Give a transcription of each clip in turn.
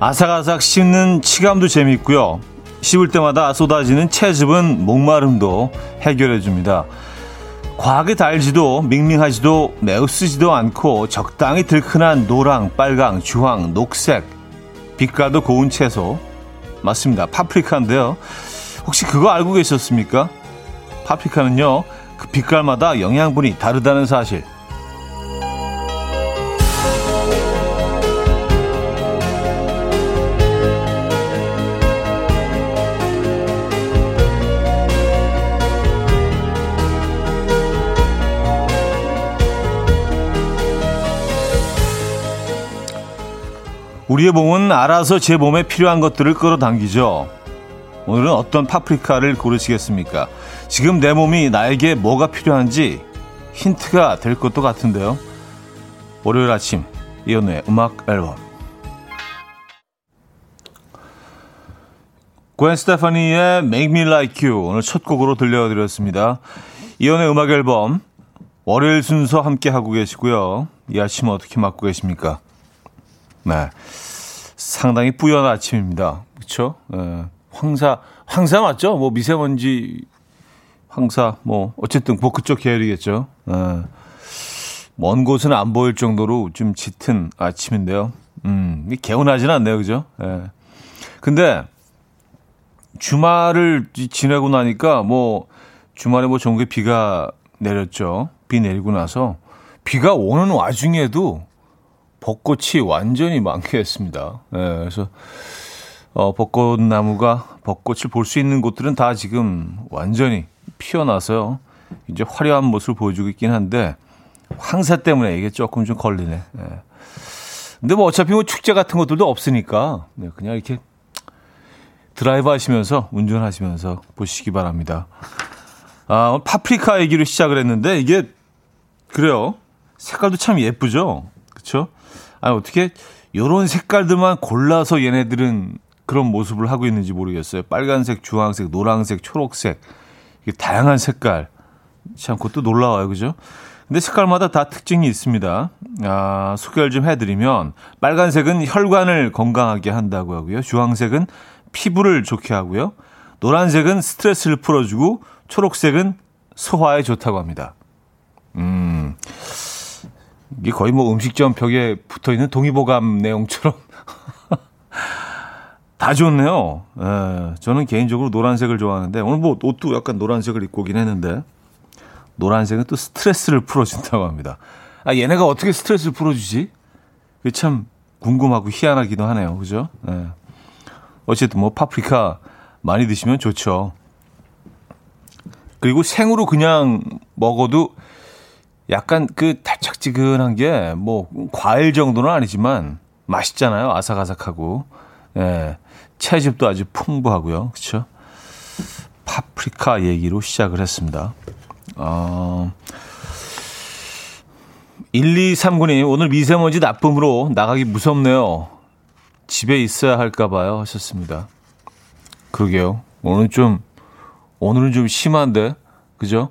아삭아삭 씹는 치감도 재밌고요. 씹을 때마다 쏟아지는 채즙은 목마름도 해결해 줍니다. 과하게 달지도 밍밍하지도 매우 쓰지도 않고 적당히 들큰한 노랑, 빨강, 주황, 녹색 빛깔도 고운 채소 맞습니다. 파프리카인데요. 혹시 그거 알고 계셨습니까? 파프리카는요. 그 빛깔마다 영양분이 다르다는 사실 우리의 몸은 알아서 제 몸에 필요한 것들을 끌어당기죠. 오늘은 어떤 파프리카를 고르시겠습니까? 지금 내 몸이 나에게 뭐가 필요한지 힌트가 될 것도 같은데요. 월요일 아침 이연우의 음악 앨범 괸 스테파니의 Make Me Like You 오늘 첫 곡으로 들려드렸습니다. 이연우의 음악 앨범 월요일 순서 함께 하고 계시고요. 이 아침 어떻게 맞고 계십니까? 네. 상당히 뿌연 아침입니다. 그렇죠? 네. 황사, 황사 맞죠? 뭐 미세먼지 황사, 뭐 어쨌든 뭐 그쪽 계열이겠죠. 네. 먼 곳은 안 보일 정도로 좀 짙은 아침인데요. 음, 개운하지는 않네요, 그죠? 예. 네. 근데 주말을 지내고 나니까 뭐 주말에 뭐 전국에 비가 내렸죠. 비 내리고 나서 비가 오는 와중에도 벚꽃이 완전히 만개했습니다. 네, 그래서 어, 벚꽃나무가 벚꽃을 볼 수 있는 곳들은 다 지금 완전히 피어나서요. 이제 화려한 모습을 보여주고 있긴 한데 황사 때문에 이게 조금 좀 걸리네. 네. 근데 뭐 어차피 뭐 축제 같은 것들도 없으니까 네, 그냥 이렇게 드라이브 하시면서 운전하시면서 보시기 바랍니다. 아, 파프리카 얘기로 시작을 했는데 이게 그래요. 색깔도 참 예쁘죠. 그렇죠? 아니, 어떻게 요런 색깔들만 골라서 얘네들은 그런 모습을 하고 있는지 모르겠어요. 빨간색, 주황색, 노란색, 초록색. 이게 다양한 색깔. 참 그것도 놀라워요. 그죠? 근데 색깔마다 다 특징이 있습니다. 아, 소개를 좀 해드리면 빨간색은 혈관을 건강하게 한다고 하고요. 주황색은 피부를 좋게 하고요. 노란색은 스트레스를 풀어주고 초록색은 소화에 좋다고 합니다. 음, 이게 거의 뭐 음식점 벽에 붙어 있는 동의보감 내용처럼 다 좋네요. 예, 저는 개인적으로 노란색을 좋아하는데 오늘 뭐 옷도 약간 노란색을 입고 오긴 했는데 노란색은 또 스트레스를 풀어준다고 합니다. 아 얘네가 어떻게 스트레스를 풀어주지? 그게 참 궁금하고 희한하기도 하네요. 그죠? 예. 어쨌든 뭐 파프리카 많이 드시면 좋죠. 그리고 생으로 그냥 먹어도 약간 그 달짝지근한 게 뭐 과일 정도는 아니지만 맛있잖아요. 아삭아삭하고. 예. 채즙도 아주 풍부하고요. 그렇죠? 파프리카 얘기로 시작을 했습니다. 어 1239님, 오늘 미세먼지 나쁨으로 나가기 무섭네요. 집에 있어야 할까 봐요. 하셨습니다. 그러게요. 오늘 좀, 오늘은 좀 심한데, 그죠?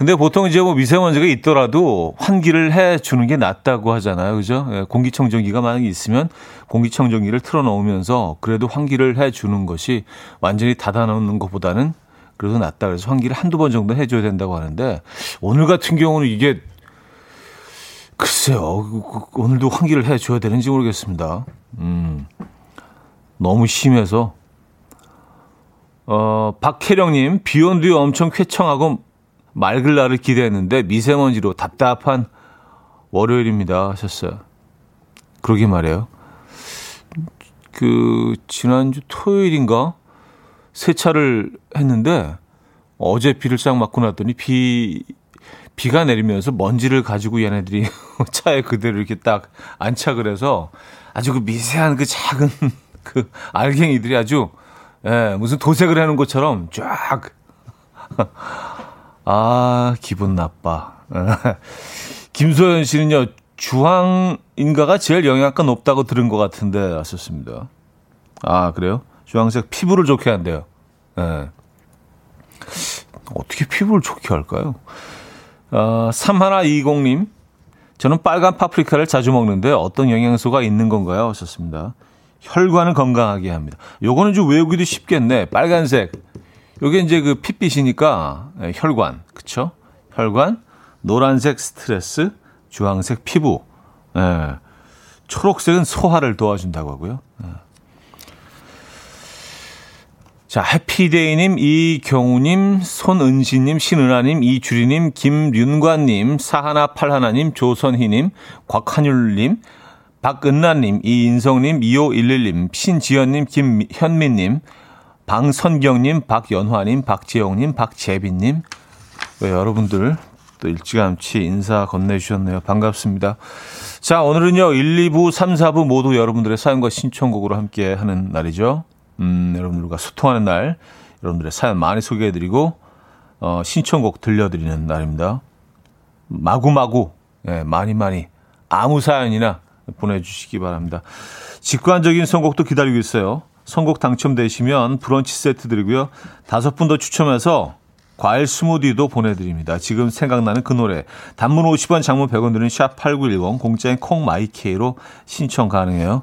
근데 보통 이제 뭐 미세먼지가 있더라도 환기를 해 주는 게 낫다고 하잖아요. 그죠? 예, 공기청정기가 만약에 있으면 공기청정기를 틀어 놓으면서 그래도 환기를 해 주는 것이 완전히 닫아 놓는 것보다는 그래도 낫다. 그래서 환기를 한두 번 정도 해 줘야 된다고 하는데 오늘 같은 경우는 이게 글쎄요. 그, 그, 오늘도 환기를 해 줘야 되는지 모르겠습니다. 음. 너무 심해서 어, 박혜령님, 뒤 엄청 쾌청하고 맑을 날을 기대했는데 미세먼지로 답답한 월요일입니다 하셨어요. 그러게 말이에요. 그 지난주 토요일인가 세차를 했는데 어제 비를 싹 맞고 났더니 비 비가 내리면서 먼지를 가지고 얘네들이 차에 그대로 이렇게 딱 안착을 해서 아주 그 미세한 그 작은 그 알갱이들이 아주 예, 무슨 도색을 해놓은 것처럼 쫙 아, 기분 나빠. 김소연 씨는요, 주황인가가 제일 영양가 높다고 들은 것 같은데, 왔었습니다. 아, 그래요? 주황색 피부를 좋게 한대요. 네. 어떻게 피부를 좋게 할까요? 어, 3120님, 저는 빨간 파프리카를 자주 먹는데 어떤 영양소가 있는 건가요? 하셨습니다. 혈관을 건강하게 합니다. 요거는 좀 외우기도 쉽겠네. 빨간색. 요게 이제 그 핏빛이니까 예, 혈관. 그쵸? 혈관. 노란색 스트레스. 주황색 피부. 예. 초록색은 소화를 도와준다고 하고요. 예. 자, 해피데이님, 이경우님, 손은지님, 신은아님, 이주리님, 김윤관님, 사하나팔하나님, 조선희님, 곽한율님, 박은나님, 이인성님, 2511님, 신지연님, 김현민님, 방선경님, 박연화님, 박재영님, 박재빈님, 네, 여러분들 또 일찌감치 인사 건네주셨네요. 반갑습니다. 자, 오늘은요, 1, 2부, 3, 4부 모두 여러분들의 사연과 신청곡으로 함께 하는 날이죠. 음, 여러분들과 소통하는 날, 여러분들의 사연 많이 소개해드리고, 어, 신청곡 들려드리는 날입니다. 마구마구, 예, 많이 많이, 아무 사연이나 보내주시기 바랍니다. 직관적인 선곡도 기다리고 있어요. 선곡 당첨되시면 브런치 세트 드리고요. 다섯 분 더 추첨해서 과일 스무디도 보내드립니다. 지금 생각나는 그 노래. 단문 50원, 장문 100원 드는 샵8910, 공짜인 콩마이케이로 신청 가능해요.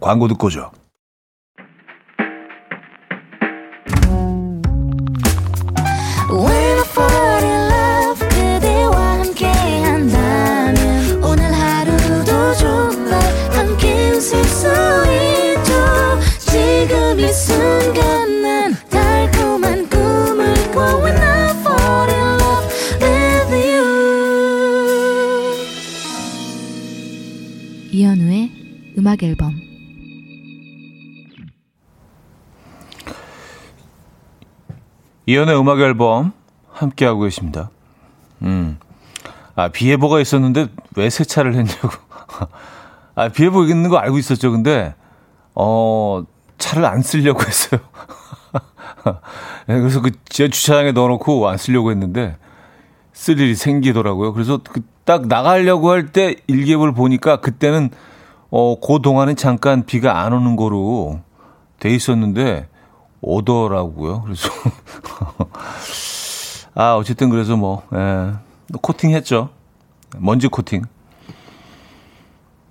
광고 듣고 죠 음악 앨범 이연의 음악 앨범 함께 하고 계십니다. 음. 아, 비 예보가 있었는데 왜 세차를 했냐고. 아, 비 예보 있는 거 알고 있었죠. 근데, 어, 차를 안 쓰려고 했어요. 네, 그래서 그 주차장에 넣어 놓고 안 쓰려고 했는데, 쓸 일이 생기더라고요. 그래서 그 딱 나가려고 할 때 일기예보를 보니까 그때는 어, 그 동안은 잠깐 비가 안 오는 거로 돼 있었는데 오더라고요. 그래서 아 어쨌든 그래서 뭐 예, 코팅했죠. 먼지 코팅.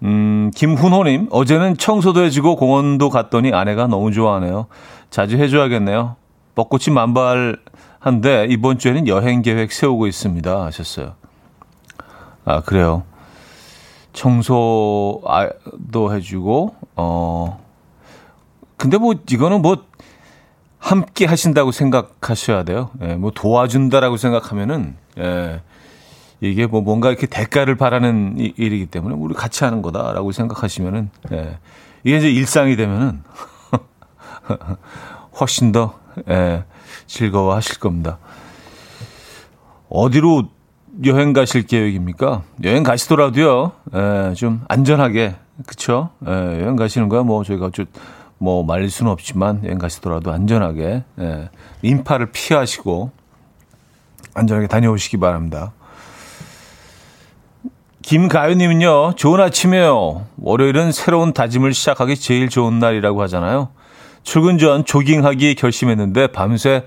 음, 김훈호님, 어제는 청소도 해주고 공원도 갔더니 아내가 너무 좋아하네요. 자주 해줘야겠네요. 벚꽃이 만발한데 이번 주에는 여행 계획 세우고 있습니다. 하셨어요. 아, 그래요. 청소도 해주고, 어, 근데 뭐, 이거는 뭐, 함께 하신다고 생각하셔야 돼요. 예, 뭐 도와준다라고 생각하면은, 예, 이게 뭐 뭔가 이렇게 대가를 바라는 일이기 때문에 우리 같이 하는 거다라고 생각하시면은, 예, 이게 이제 일상이 되면은, 훨씬 더, 예, 즐거워 하실 겁니다. 어디로 여행 가실 계획입니까? 여행 가시더라도요, 에, 좀 안전하게, 그쵸? 에, 여행 가시는 거야, 뭐, 저희가 좀, 뭐, 말릴 수는 없지만, 여행 가시더라도 안전하게, 에, 인파를 피하시고, 안전하게 다녀오시기 바랍니다. 김가연님은요, 좋은 아침이에요. 월요일은 새로운 다짐을 시작하기 제일 좋은 날이라고 하잖아요. 출근 전 조깅하기 결심했는데 밤새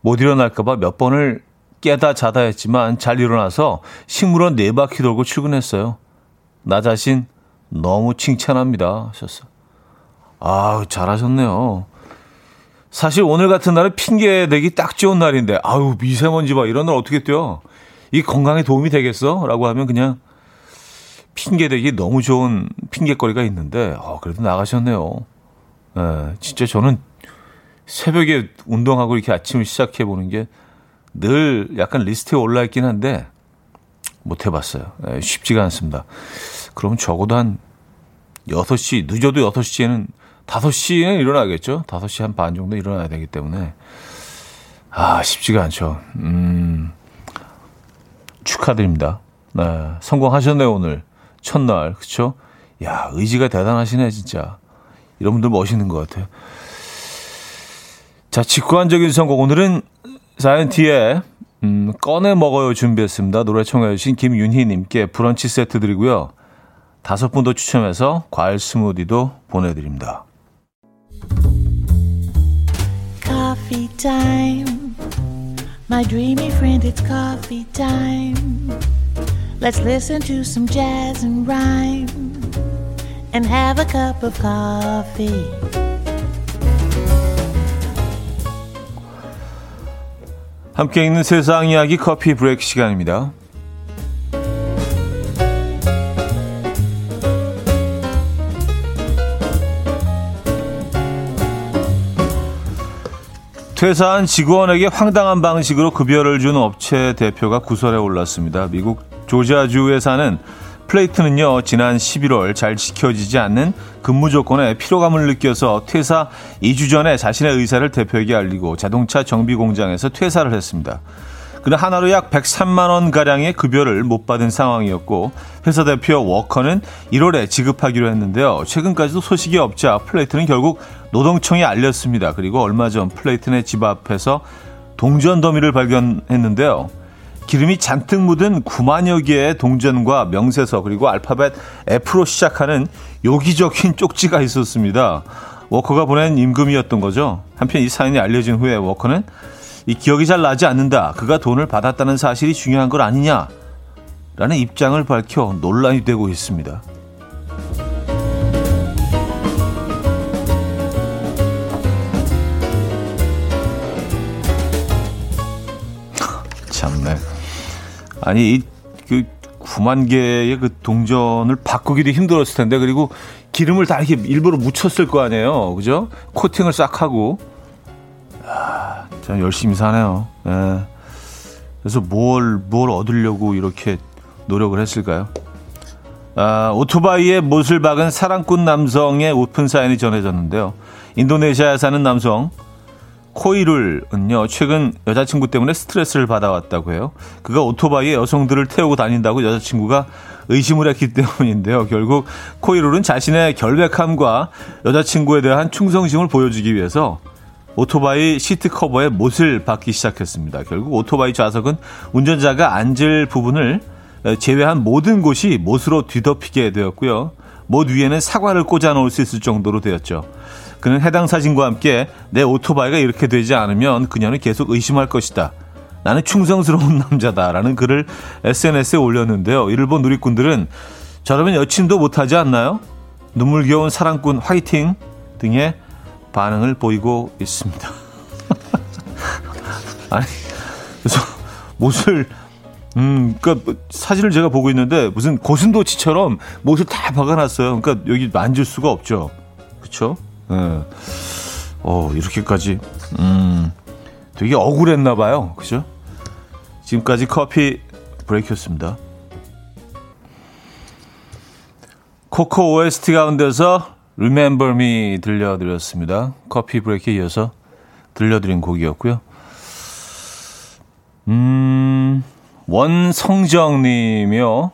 못 일어날까봐 몇 번을 깨다 자다 했지만 잘 일어나서 식물원 네 바퀴 돌고 출근했어요. 나 자신 너무 칭찬합니다. 하셨어. 아, 잘하셨네요. 사실 오늘 같은 날은 핑계 대기 딱 좋은 날인데, 아유, 미세먼지 봐. 이런 날 어떻게 뛰어? 이 건강에 도움이 되겠어? 라고 하면 그냥 핑계 대기 너무 좋은 핑계거리가 있는데, 어, 그래도 나가셨네요. 예, 진짜 저는 새벽에 운동하고 이렇게 아침을 시작해 보는 게 늘 약간 리스트에 올라 있긴 한데 못 해봤어요. 네, 쉽지가 않습니다. 그럼 적어도 한 6시, 늦어도 6시에는 5시에는 일어나겠죠? 5시 한 반 정도 일어나야 되기 때문에. 아, 쉽지가 않죠. 음, 축하드립니다. 네, 성공하셨네요, 오늘. 첫날. 그쵸? 야, 의지가 대단하시네, 진짜. 이런 분들 멋있는 것 같아요. 자, 직관적인 선곡. 오늘은 사이언티의 음, 꺼내 먹어요 준비했습니다. 노래 청해 주신 김윤희님께 브런치 세트 드리고요. 다섯 분 더 추첨해서 과일 스무디도 보내드립니다. Coffee time. My dreamy friend, it's coffee time. Let's listen to some jazz and rhyme and have a cup of coffee. 함께 있는 세상 이야기 커피 브레이크 시간입니다. 퇴사한 직원에게 황당한 방식으로 급여를 준 업체 대표가 구설에 올랐습니다. 미국 조지아주에 사는 플레이튼은요, 지난 11월 잘 지켜지지 않는 근무 조건에 피로감을 느껴서 퇴사 2주 전에 자신의 의사를 대표에게 알리고 자동차 정비 공장에서 퇴사를 했습니다. 그는 한화로 약 103만 원 가량의 급여를 못 받은 상황이었고 회사 대표 워커는 1월에 지급하기로 했는데요. 최근까지도 소식이 없자 플레이튼은 결국 노동청에 알렸습니다. 그리고 얼마 전 플레이튼의 집 앞에서 동전 더미를 발견했는데요. 기름이 잔뜩 묻은 9만여 개의 동전과 명세서 그리고 알파벳 F로 시작하는 요기적인 쪽지가 있었습니다. 워커가 보낸 임금이었던 거죠. 한편 이 사연이 알려진 후에 워커는 이 기억이 잘 나지 않는다. 그가 돈을 받았다는 사실이 중요한 것 아니냐. 라는 입장을 밝혀 논란이 되고 있습니다. 참네. 아니 이그 9만 개의 그 동전을 바꾸기도 힘들었을 텐데 그리고 기름을 다 이렇게 일부러 묻혔을 거 아니에요, 그죠? 코팅을 싹 하고 아, 참 열심히 사네요. 예. 그래서 뭘 뭘 얻으려고 이렇게 노력을 했을까요? 아, 오토바이에 못을 박은 사랑꾼 남성의 오픈 사연이 전해졌는데요. 인도네시아에 사는 남성 코이룰은요, 최근 여자친구 때문에 스트레스를 받아왔다고 해요. 그가 오토바이에 여성들을 태우고 다닌다고 여자친구가 의심을 했기 때문인데요. 결국 코이룰은 자신의 결백함과 여자친구에 대한 충성심을 보여주기 위해서 오토바이 시트 커버에 못을 박기 시작했습니다. 결국 오토바이 좌석은 운전자가 앉을 부분을 제외한 모든 곳이 못으로 뒤덮이게 되었고요. 못 위에는 사과를 꽂아 놓을 수 있을 정도로 되었죠. 그는 해당 사진과 함께 내 오토바이가 이렇게 되지 않으면 그녀는 계속 의심할 것이다. 나는 충성스러운 남자다라는 글을 SNS에 올렸는데요. 이를 본 누리꾼들은 저러면 여친도 못하지 않나요? 눈물겨운 사랑꾼 화이팅 등의 반응을 보이고 있습니다. 아니, 그래서 못을 음, 그니까 사진을 제가 보고 있는데 무슨 고슴도치처럼 못을 다 박아놨어요. 그러니까 여기 만질 수가 없죠. 그렇죠? 예. 어, 이렇게까지, 음, 되게 억울했나 봐요. 그죠? 지금까지 커피 브레이크였습니다. 코코 OST 가운데서 Remember Me 들려드렸습니다. 커피 브레이크에 이어서 들려드린 곡이었고요. 음, 원성정님이요.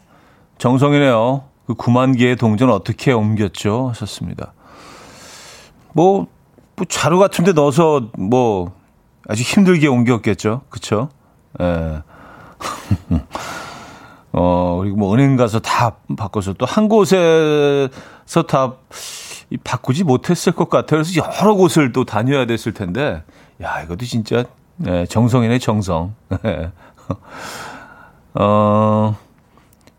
정성이네요. 그 9만 개의 동전 어떻게 옮겼죠? 하셨습니다. 뭐, 뭐 자루 같은 데 넣어서 뭐 아주 힘들게 옮겼겠죠. 예. 어, 그리고 뭐 은행 가서 다 바꿔서 또 한 곳에서 다 바꾸지 못했을 것 같아요. 그래서 여러 곳을 또 다녀야 됐을 텐데, 야, 이것도 진짜, 네, 정성이네, 정성. 어,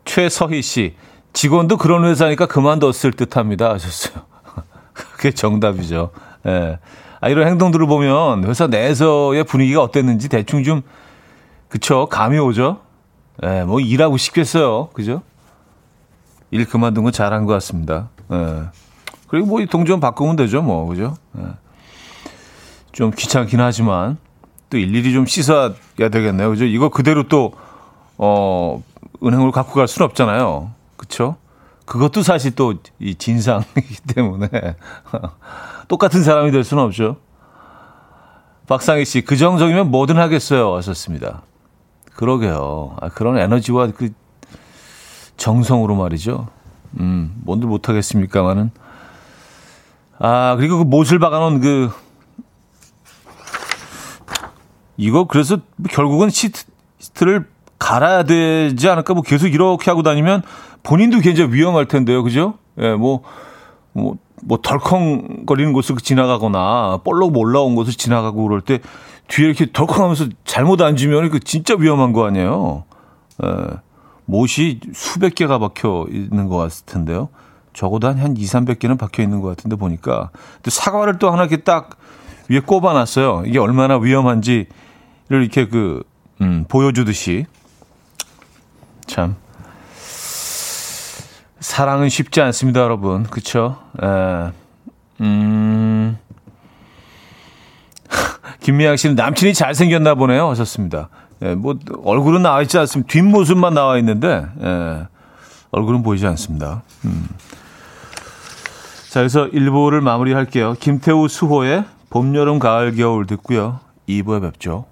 최서희 씨, 직원도 그런 회사니까 그만뒀을 듯 합니다. 하셨어요. 그게 정답이죠. 예. 네. 아, 이런 행동들을 보면 회사 내에서의 분위기가 어땠는지 대충 좀, 그쵸, 감이 오죠? 예, 네, 뭐 일하고 싶겠어요. 그죠? 일 그만둔 건 잘한 것 같습니다. 예. 네. 그리고 뭐 이 동전 바꾸면 되죠, 뭐. 그죠? 예. 좀 귀찮긴 하지만 또 일일이 좀 씻어야 되겠네요. 그죠? 이거 그대로 또, 어, 은행으로 갖고 갈 수는 없잖아요. 그쵸? 그것도 사실 또 이 진상이기 때문에 똑같은 사람이 될 수는 없죠. 박상희 씨, 그 정성이면 뭐든 하겠어요. 왔었습니다. 그러게요. 아, 그런 에너지와 그 정성으로 말이죠. 음, 뭔들 못하겠습니까만은. 아, 그리고 그 못을 박아놓은 그, 이거 그래서 결국은 시트를 갈아야 되지 않을까? 뭐 계속 이렇게 하고 다니면 본인도 굉장히 위험할 텐데요. 그죠? 예, 뭐, 뭐, 뭐 덜컹거리는 곳을 지나가거나 볼록 올라온 곳을 지나가고 그럴 때 뒤에 이렇게 덜컹하면서 잘못 앉으면 그 진짜 위험한 거 아니에요. 예, 못이 수백 개가 박혀 있는 것 같을 텐데요. 적어도 한, 한 2, 300개는 박혀 있는 것 같은데 보니까. 또 사과를 또 하나 이렇게 딱 위에 꼽아놨어요. 이게 얼마나 위험한지를 이렇게 그, 음, 보여주듯이. 참. 사랑은 쉽지 않습니다, 여러분. 그쵸? 에, 음. 김미양 씨는 남친이 잘생겼나 보네요. 하셨습니다. 예, 뭐, 얼굴은 나와 있지 않습니다. 뒷모습만 나와 있는데, 예, 얼굴은 보이지 않습니다. 음. 자, 그래서 1부를 마무리할게요. 김태우 수호의 봄, 여름, 가을, 겨울 듣고요. 2부에 뵙죠.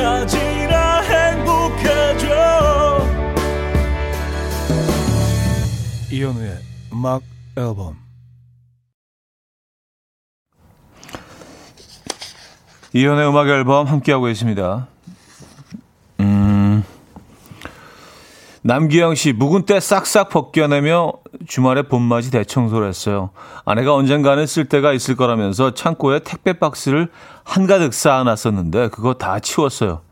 언제까지나 행복해져 이현우의 음악 앨범 이현우의 음악 앨범 함께하고 계십니다. 남기영 씨, 묵은 때 싹싹 벗겨내며 주말에 봄맞이 대청소를 했어요. 아내가 언젠가는 쓸 때가 있을 거라면서 창고에 택배 박스를 한가득 쌓아놨었는데 그거 다 치웠어요.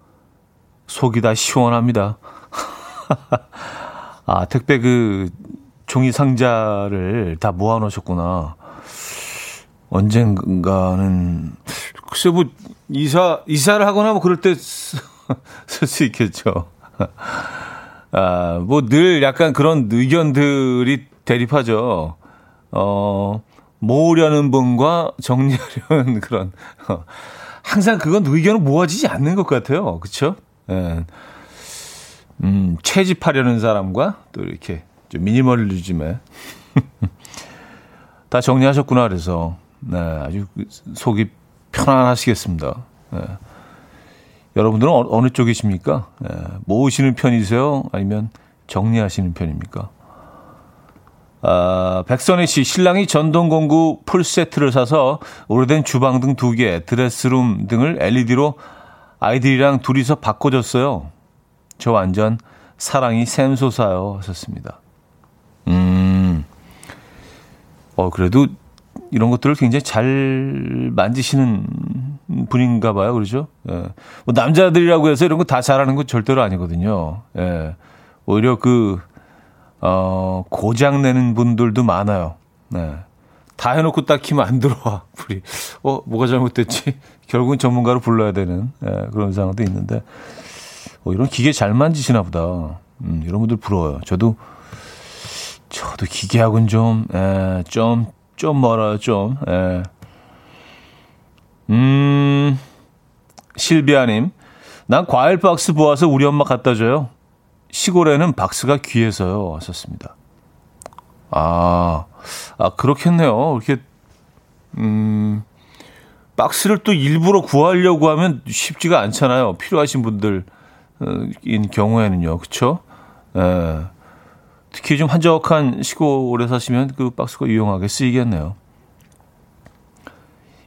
속이 다 시원합니다. 아, 택배 그 종이 상자를 다 모아놓으셨구나. 언젠가는 글쎄 뭐 이사 이사를 하거나 뭐 그럴 때 쓸 수 있겠죠. 아, 뭐 늘 약간 그런 의견들이 대립하죠. 어, 모으려는 분과 정리하려는 그런, 어, 항상 그건 의견은 모아지지 않는 것 같아요. 그쵸? 예. 음, 채집하려는 사람과 또 이렇게 좀 미니멀리즘에 다 정리하셨구나. 그래서, 네, 아주 속이 편안하시겠습니다. 네. 여러분들은 어, 느 쪽이십니까? 예, 모으시는 편이세요? 아니면 정리하시는 편입니까? 아, 백선희 씨, 신랑이 전동공구 풀세트를 사서 오래된 주방 등두 개, 드레스룸 등을 LED로 아이들이랑 둘이서 바꿔줬어요. 저 완전 사랑이 샘솟아요. 하셨습니다. 음, 어, 그래도 이런 것들을 굉장히 잘 만지시는 분인가 봐요. 그러죠? 예. 뭐 남자들이라고 해서 이런 거 다 잘하는 건 절대로 아니거든요. 예. 오히려 그, 어, 고장 내는 분들도 많아요. 네. 다 해놓고 딱 키면 안 들어와. 불이. 어, 뭐가 잘못됐지? 결국은 전문가로 불러야 되는 예, 그런 상황도 있는데. 어, 이런 기계 잘 만지시나 보다. 음, 이런 분들 부러워요. 저도, 저도 기계하고는 좀, 예, 좀, 좀 멀어요, 좀. 예. 음, 실비아님. 난 과일 박스 보아서 우리 엄마 갖다 줘요. 시골에는 박스가 귀해서요. 하셨습니다. 아, 아, 그렇겠네요. 이렇게, 음, 박스를 또 일부러 구하려고 하면 쉽지가 않잖아요. 필요하신 분들인 경우에는요. 그쵸? 예. 특히 좀 한적한 시골에 사시면 그 박스가 유용하게 쓰이겠네요.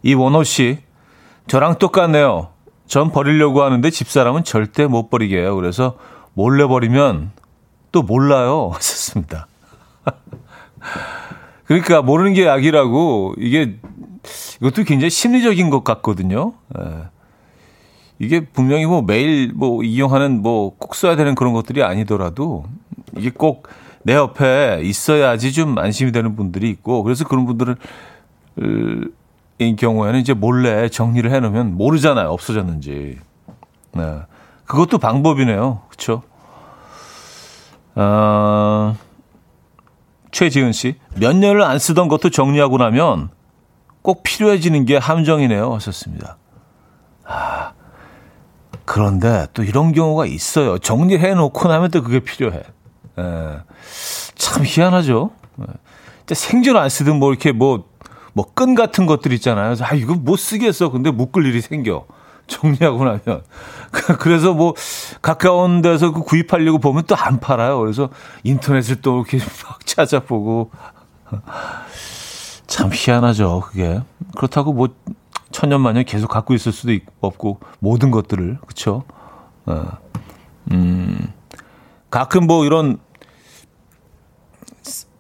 이원호 씨, 저랑 똑같네요. 전 버리려고 하는데 집사람은 절대 못 버리게 해요. 그래서 몰래 버리면 또 몰라요. 하셨습니다. 그러니까 모르는 게 약이라고 이게 이것도 굉장히 심리적인 것 같거든요. 예. 이게 분명히 뭐 매일 뭐 이용하는 뭐 꼭 써야 되는 그런 것들이 아니더라도 이게 꼭 내 옆에 있어야지 좀 안심이 되는 분들이 있고 그래서 그런 분들을 인 경우에는 이제 몰래 정리를 해놓으면 모르잖아요. 없어졌는지. 네. 그것도 방법이네요. 그쵸? 어, 최지은 씨. 몇 년을 안 쓰던 것도 정리하고 나면 꼭 필요해지는 게 함정이네요. 하셨습니다. 아, 그런데 또 이런 경우가 있어요. 정리해 놓고 나면 또 그게 필요해. 예. 참 희한하죠. 예. 생전 안 쓰던 뭐 이렇게 뭐 뭐 끈 같은 것들 있잖아요. 아 이거 못 쓰겠어. 근데 묶을 일이 생겨. 정리하고 나면 그래서 뭐 가까운 데서 그 구입하려고 보면 또 안 팔아요. 그래서 인터넷을 또 이렇게 막 찾아보고 참 희한하죠. 그게 그렇다고 뭐 천년만년 계속 갖고 있을 수도 없고 모든 것들을 그렇죠. 어. 음, 가끔 뭐 이런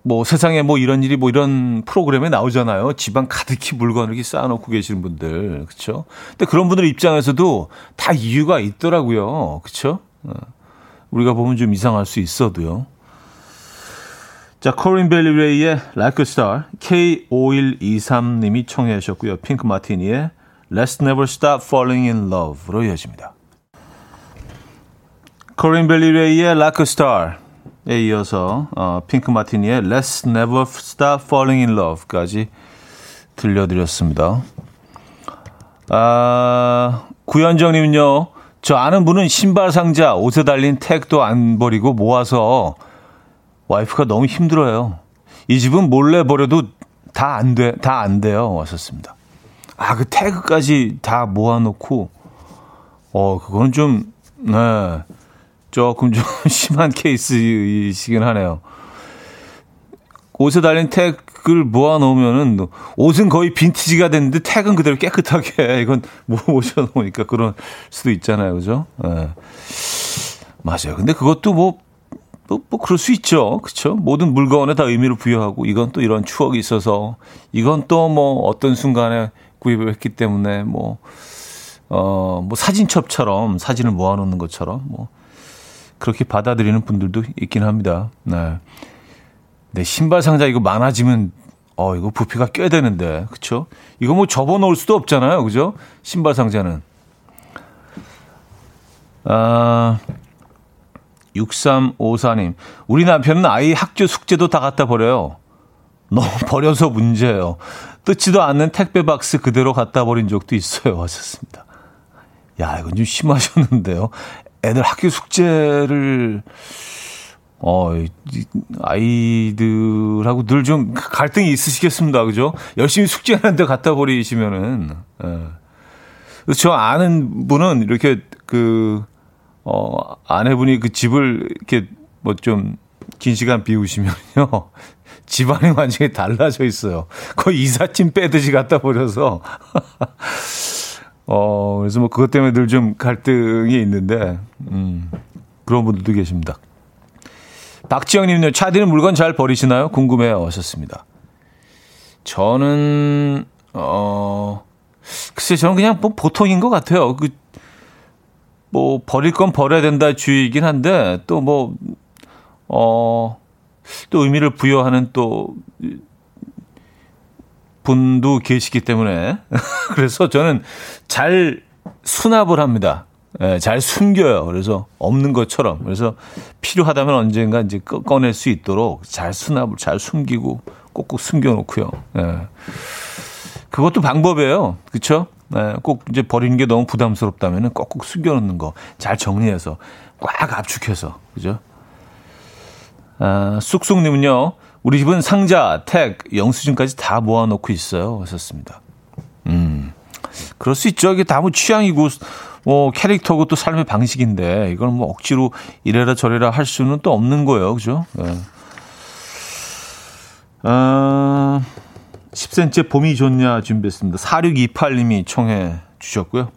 뭐 세상에 뭐 이런 일이 뭐 이런 프로그램에 나오잖아요. 집안 가득히 물건을 이렇게 쌓아놓고 계시는 분들, 그렇죠? 근데 그런 분들 입장에서도 다 이유가 있더라고요, 그렇죠? 우리가 보면 좀 이상할 수 있어도요. 자, 코린 벨리 레이의 Like a Star, K5123님이 청해 주셨고요. 핑크 마티니의 Let's Never Stop Falling in Love로 이어집니다. 코린 베일리 레이의 Like a Star, 에 이어서 어, 핑크 마티니의 Let's Never Stop Falling in Love까지 들려드렸습니다. 아, 구현정님은요. 저 아는 분은 신발 상자, 옷에 달린 택도 안 버리고 모아서 와이프가 너무 힘들어요. 이 집은 몰래 버려도 다 안 돼, 다 안 돼요. 왔었습니다. 아, 그 태그까지 다 모아놓고, 어, 그거는 좀, 네. 조금 좀 심한 케이스이시긴 하네요. 옷에 달린 태그를 모아놓으면은 옷은 거의 빈티지가 됐는데 태그는 그대로 깨끗하게 이건 모셔놓으니까 그런 수도 있잖아요. 그죠? 네. 맞아요. 근데 그것도 뭐, 뭐, 뭐 그럴 수 있죠. 그쵸? 모든 물건에 다 의미를 부여하고 이건 또 이런 추억이 있어서 이건 또 뭐 어떤 순간에 구입을 했기 때문에 뭐, 어, 뭐 사진첩처럼 사진을 모아놓는 것처럼 뭐 그렇게 받아들이는 분들도 있긴 합니다. 네. 네, 신발 상자 이거 많아지면 어, 이거 부피가 꽤 되는데. 그쵸? 이거 뭐 접어 놓을 수도 없잖아요. 그죠? 신발 상자는. 아, 6354님. 우리 남편은 아이 학교 숙제도 다 갖다 버려요. 너무 버려서 문제예요. 뜯지도 않는 택배 박스 그대로 갖다 버린 적도 있어요. 하셨습니다. 야, 이건 좀 심하셨는데요. 애들 학교 숙제를 어, 아이들하고 늘 좀 갈등이 있으시겠습니다. 그죠? 열심히 숙제하는데 갖다 버리시면은, 예. 저 아는 분은 이렇게 그, 어, 아내분이 그 집을 이렇게 뭐 좀 긴 시간 비우시면요. 집안이 완전히 달라져 있어요. 거의 이삿짐 빼듯이 갖다 버려서. 어, 그래서 뭐 그것 때문에 늘 좀 갈등이 있는데, 음, 그런 분들도 계십니다. 박지영님요, 차디는 물건 잘 버리시나요? 궁금해요. 하셨습니다. 저는, 어, 글쎄, 저는 그냥 뭐 보통인 것 같아요. 그, 뭐, 버릴 건 버려야 된다 주의이긴 한데, 또 뭐, 어, 또 의미를 부여하는 또, 분도 계시기 때문에 그래서 저는 잘 수납을 합니다. 예, 잘 숨겨요. 그래서 없는 것처럼. 그래서 필요하다면 언젠가 이제 꺼낼 수 있도록 잘 수납을 잘 숨기고 꼭꼭 숨겨놓고요. 예. 그것도 방법이에요. 그쵸? 예, 꼭 이제 버리는 게 너무 부담스럽다면 꼭꼭 숨겨놓는 거 잘 정리해서 꽉 압축해서. 그죠? 아, 쑥쑥님은요. 우리 집은 상자, 택, 영수증까지 다 모아놓고 있어요. 하셨습니다. 음, 그럴 수 있죠. 이게 다뭐 취향이고, 뭐 캐릭터고 또 삶의 방식인데, 이걸 뭐 억지로 이래라 저래라 할 수는 또 없는 거예요. 그죠? 네. 어, 10cm 봄이 좋냐 준비했습니다. 4628님이 청해 주셨고요.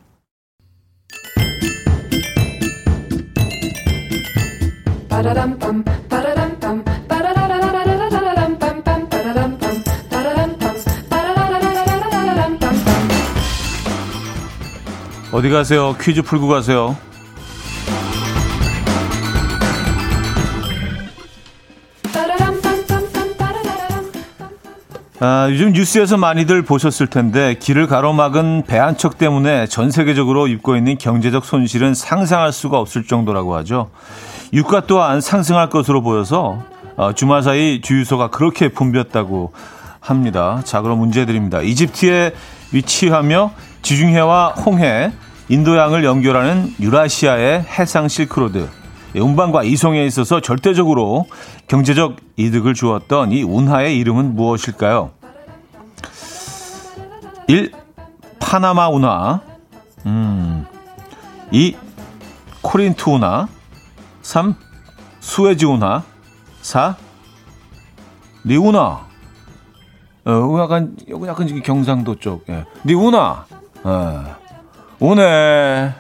어디 가세요? 퀴즈 풀고 가세요. 아, 요즘 뉴스에서 많이들 보셨을 텐데 길을 가로막은 배 한 척 때문에 전 세계적으로 입고 있는 경제적 손실은 상상할 수가 없을 정도라고 하죠. 유가 또한 상승할 것으로 보여서 어, 주말 사이 주유소가 그렇게 붐볐다고 합니다. 자, 그럼 문제 드립니다. 이집트에 위치하며 지중해와 홍해, 인도양을 연결하는 유라시아의 해상 실크로드, 운반과 이송에 있어서 절대적으로 경제적 이득을 주었던 이 운하의 이름은 무엇일까요? 1. 파나마 운하 음. 2. 코린트 운하 3. 수에즈 운하 4. 리운하 어, 약간, 약간 경상도 쪽. 예. 리운하 예. 오네. 예,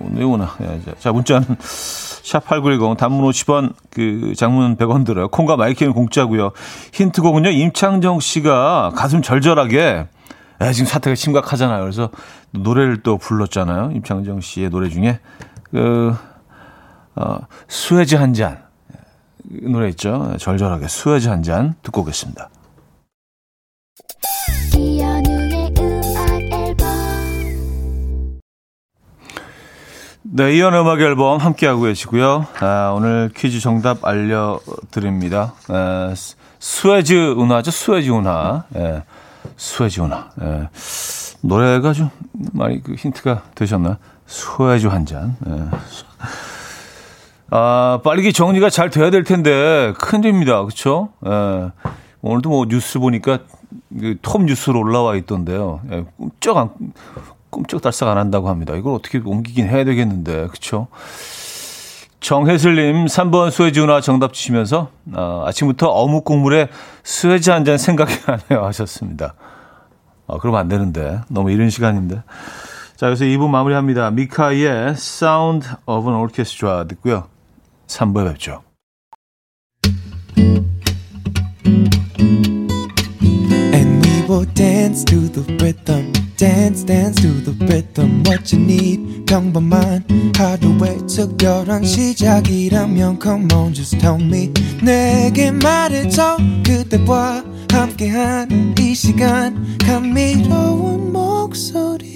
오늘 오나. 예, 자, 문자는 샵8910 단문 50원 그 장문 100원 들어요. 콩과 마이K는 공짜고요. 힌트곡은요. 임창정 씨가 가슴 절절하게 에, 지금 사태가 심각하잖아요. 그래서 노래를 또 불렀잖아요. 임창정 씨의 노래 중에 그 어, 수혜지 한 잔. 그 노래 있죠. 절절하게 수혜지 한 잔 듣고 오겠습니다. 네, 이연 음악 앨범 함께하고 계시고요. 아, 오늘 퀴즈 정답 알려드립니다. 아, 수에즈 운하죠? 수에즈 운하. 예, 수에즈 운하. 예. 노래가 좀 많이 그 힌트가 되셨나요? 수에즈 한 잔. 예. 아, 빨리 정리가 잘 돼야 될 텐데, 큰일입니다. 그쵸? 예. 오늘도 뭐 뉴스 보니까 그 톱 뉴스로 올라와 있던데요. 예, 끔쩍 안, 끔쩍달싹 안 한다고 합니다. 이걸 어떻게 옮기긴 해야 되겠는데, 그쵸? 정혜슬님 3번 수혜지훈아 정답 주시면서 아, 아침부터 어묵 국물에 수혜지 한 잔 생각이 나네요 하셨습니다. 아, 그러면 안 되는데 너무 이른 시간인데. 자 그래서 2부 마무리합니다. 미카의 Sound of an Orchestra 듣고요. 3부에 뵙죠. will dance to the rhythm. Dance, dance to the rhythm. What you need, 평범한 하루의 특별한 시작이라면 Come on, just tell me. 내게 말해줘. 그대와 함께한 이 시간. 감미로운 목소리.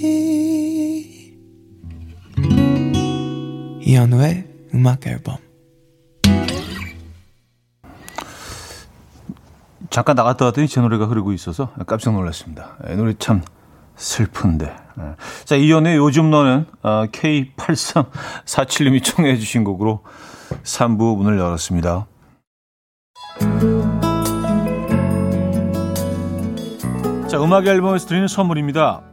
이현우의 음악 앨범. 잠깐 나갔다 왔더니 제 노래가 흐르고 있어서 깜짝 놀랐습니다. 이 노래 참 슬픈데. 자, 이연의 요즘 너는 K8347님이 청해 주신 곡으로 3부 문을 열었습니다. 자, 음악 앨범에서 드리는 선물입니다.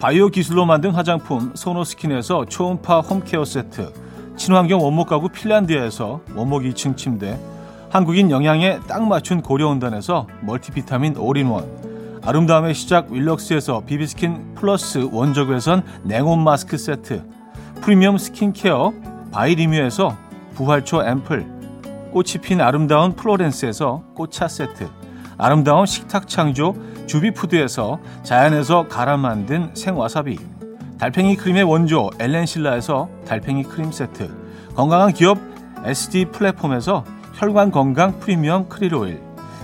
바이오 기술로 만든 화장품 소노스킨에서 초음파 home care 세트, 친환경 원목 가구 핀란드에서 원목 2층 침대, 한국인 영양에 딱 맞춘 고려은단에서 멀티비타민 올인원 아름다움의 시작 윌럭스에서 비비스킨 플러스 원적외선 냉온 마스크 세트 프리미엄 스킨케어 바이리뮤에서 부활초 앰플 꽃이 핀 아름다운 플로렌스에서 꽃차 세트 아름다운 식탁 창조 주비푸드에서 자연에서 갈아 만든 생와사비 달팽이 크림의 원조 엘렌실라에서 달팽이 크림 세트 건강한 기업 SD 플랫폼에서 혈관 건강 프리미엄 크릴 오일,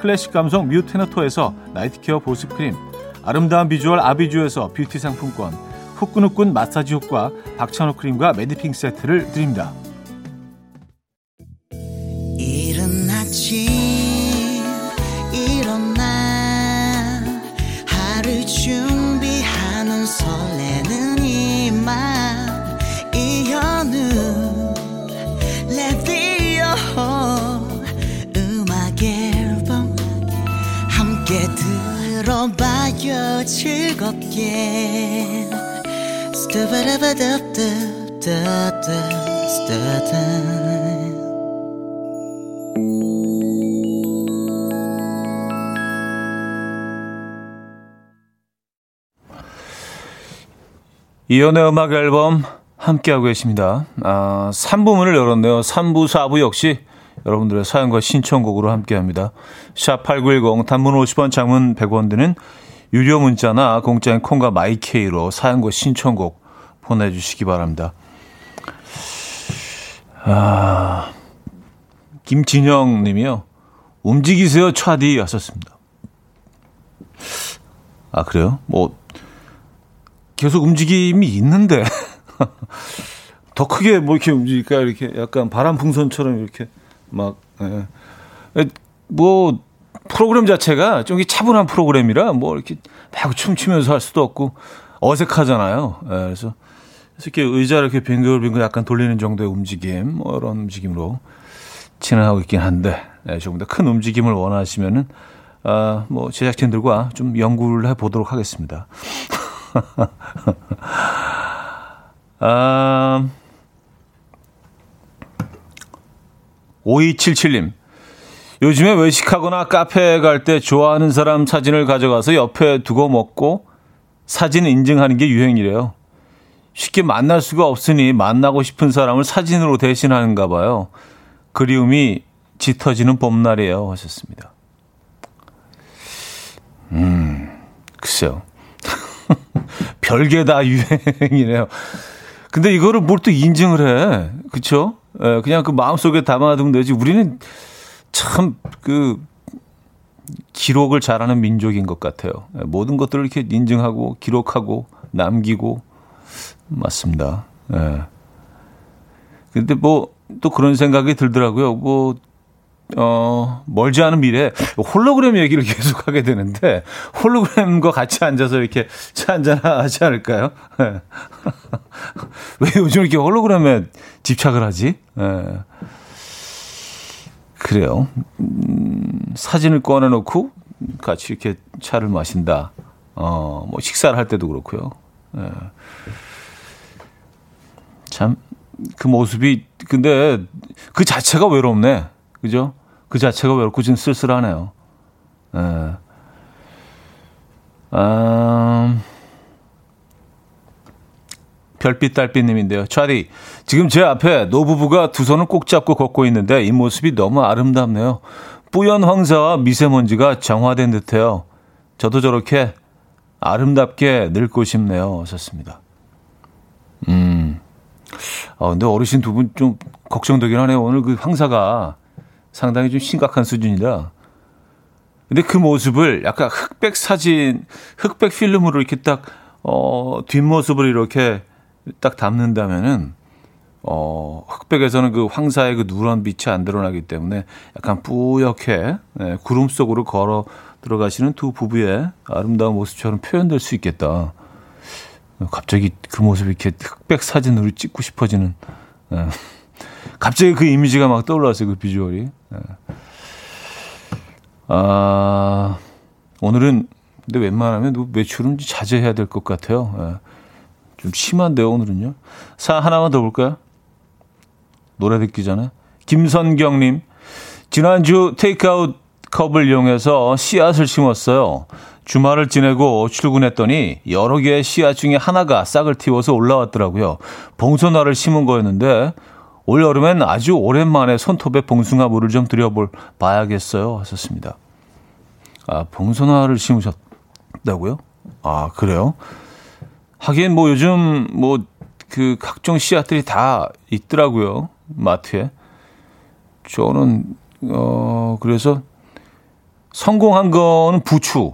클래식 감성 뮤테너토에서 night care 보습크림 아름다운 비주얼 아비주에서 뷰티 상품권 후끈후끈 마사지 효과 박찬호 크림과 매디핑 세트를 드립니다. 들어봐요 즐겁게 이연의 음악 앨범 함께하고 계십니다. 아, 3부문을 열었네요. 3부, 4부 역시 여러분들의 사연과 신청곡으로 함께합니다. 샵 8910 단문 50원 장문 100원 드는 유료 문자나 공짜인 콩과 마이케이로 사연과 신청곡 보내주시기 바랍니다. 아, 김진영 님이요. 움직이세요, 차디 하셨습니다. 아, 그래요? 뭐, 계속 움직임이 있는데. 더 크게 뭐 이렇게 움직일까? 이렇게 약간 바람 풍선처럼 이렇게 막, 예. 뭐, 프로그램 자체가 좀 차분한 프로그램이라 뭐 이렇게 막 춤추면서 할 수도 없고 어색하잖아요. 예, 그래서 이렇게 의자를 이렇게 빙글빙글 약간 돌리는 정도의 움직임, 뭐 이런 움직임으로 진행하고 있긴 한데, 네, 조금 더 큰 움직임을 원하시면은, 아, 뭐, 제작진들과 좀 연구를 해 보도록 하겠습니다. 아, 5277님. 요즘에 외식하거나 카페에 갈때 좋아하는 사람 사진을 가져가서 옆에 두고 먹고 사진 인증하는 게 유행이래요. 쉽게 만날 수가 없으니 만나고 싶은 사람을 사진으로 대신하는가 봐요. 그리움이 짙어지는 봄날이에요. 하셨습니다. 음, 글쎄요. 별게 다 유행이네요. 근데 이거를 뭘 또 인증을 해. 그쵸? 예, 그냥 그 마음속에 담아두면 되지. 우리는 참 그 기록을 잘하는 민족인 것 같아요. 예, 모든 것들을 이렇게 인증하고 기록하고 남기고 맞습니다. 예. 근데 뭐 또 그런 생각이 들더라고요. 뭐 어, 멀지 않은 미래 홀로그램 얘기를 계속 하게 되는데 홀로그램과 같이 앉아서 이렇게 차 한잔 하지 않을까요? 네. 왜 요즘 이렇게 홀로그램에 집착을 하지? 네. 그래요. 음, 사진을 꺼내놓고 같이 이렇게 차를 마신다. 어, 뭐 식사를 할 때도 그렇고요. 네. 참, 그 모습이, 근데 그 자체가 외롭네. 그죠? 그 자체가 외롭고 좀 쓸쓸하네요. 예. 아, 별빛 달빛님인데요. 차디, 지금 제 앞에 노부부가 두 손을 꼭 잡고 걷고 있는데 이 모습이 너무 아름답네요. 뿌연 황사와 미세먼지가 정화된 듯해요. 저도 저렇게 아름답게 늙고 싶네요. 하셨습니다. 음. 아, 근데 어르신 두 분 좀 걱정되긴 하네요. 오늘 그 황사가 상당히 좀 심각한 수준이다. 근데 그 모습을 약간 흑백 사진, 흑백 필름으로 이렇게 딱, 어, 뒷모습을 이렇게 딱 담는다면은, 어, 흑백에서는 그 황사의 그 누런 빛이 안 드러나기 때문에 약간 뿌옇게, 예, 구름 속으로 걸어 들어가시는 두 부부의 아름다운 모습처럼 표현될 수 있겠다. 갑자기 그 모습이 이렇게 흑백 사진으로 찍고 싶어지는, 예. 갑자기 그 이미지가 막 떠올랐어요, 그 비주얼이. 예. 아, 오늘은, 근데 웬만하면 매출은 자제해야 될 것 같아요. 예. 좀 심한데요, 오늘은요. 사 하나만 더 볼까요? 노래 듣기 전에. 김선경님, 지난주 테이크아웃 컵을 이용해서 씨앗을 심었어요. 주말을 지내고 출근했더니 여러 개의 씨앗 중에 하나가 싹을 틔워서 올라왔더라고요. 봉선화를 심은 거였는데 올 여름엔 아주 오랜만에 손톱에 봉숭아 물을 좀 들여볼 봐야겠어요. 하셨습니다. 아, 봉숭아를 심으셨다고요? 아, 그래요? 하긴 뭐 요즘 뭐 그 각종 씨앗들이 다 있더라고요. 마트에. 저는, 어, 그래서 성공한 거는 부추.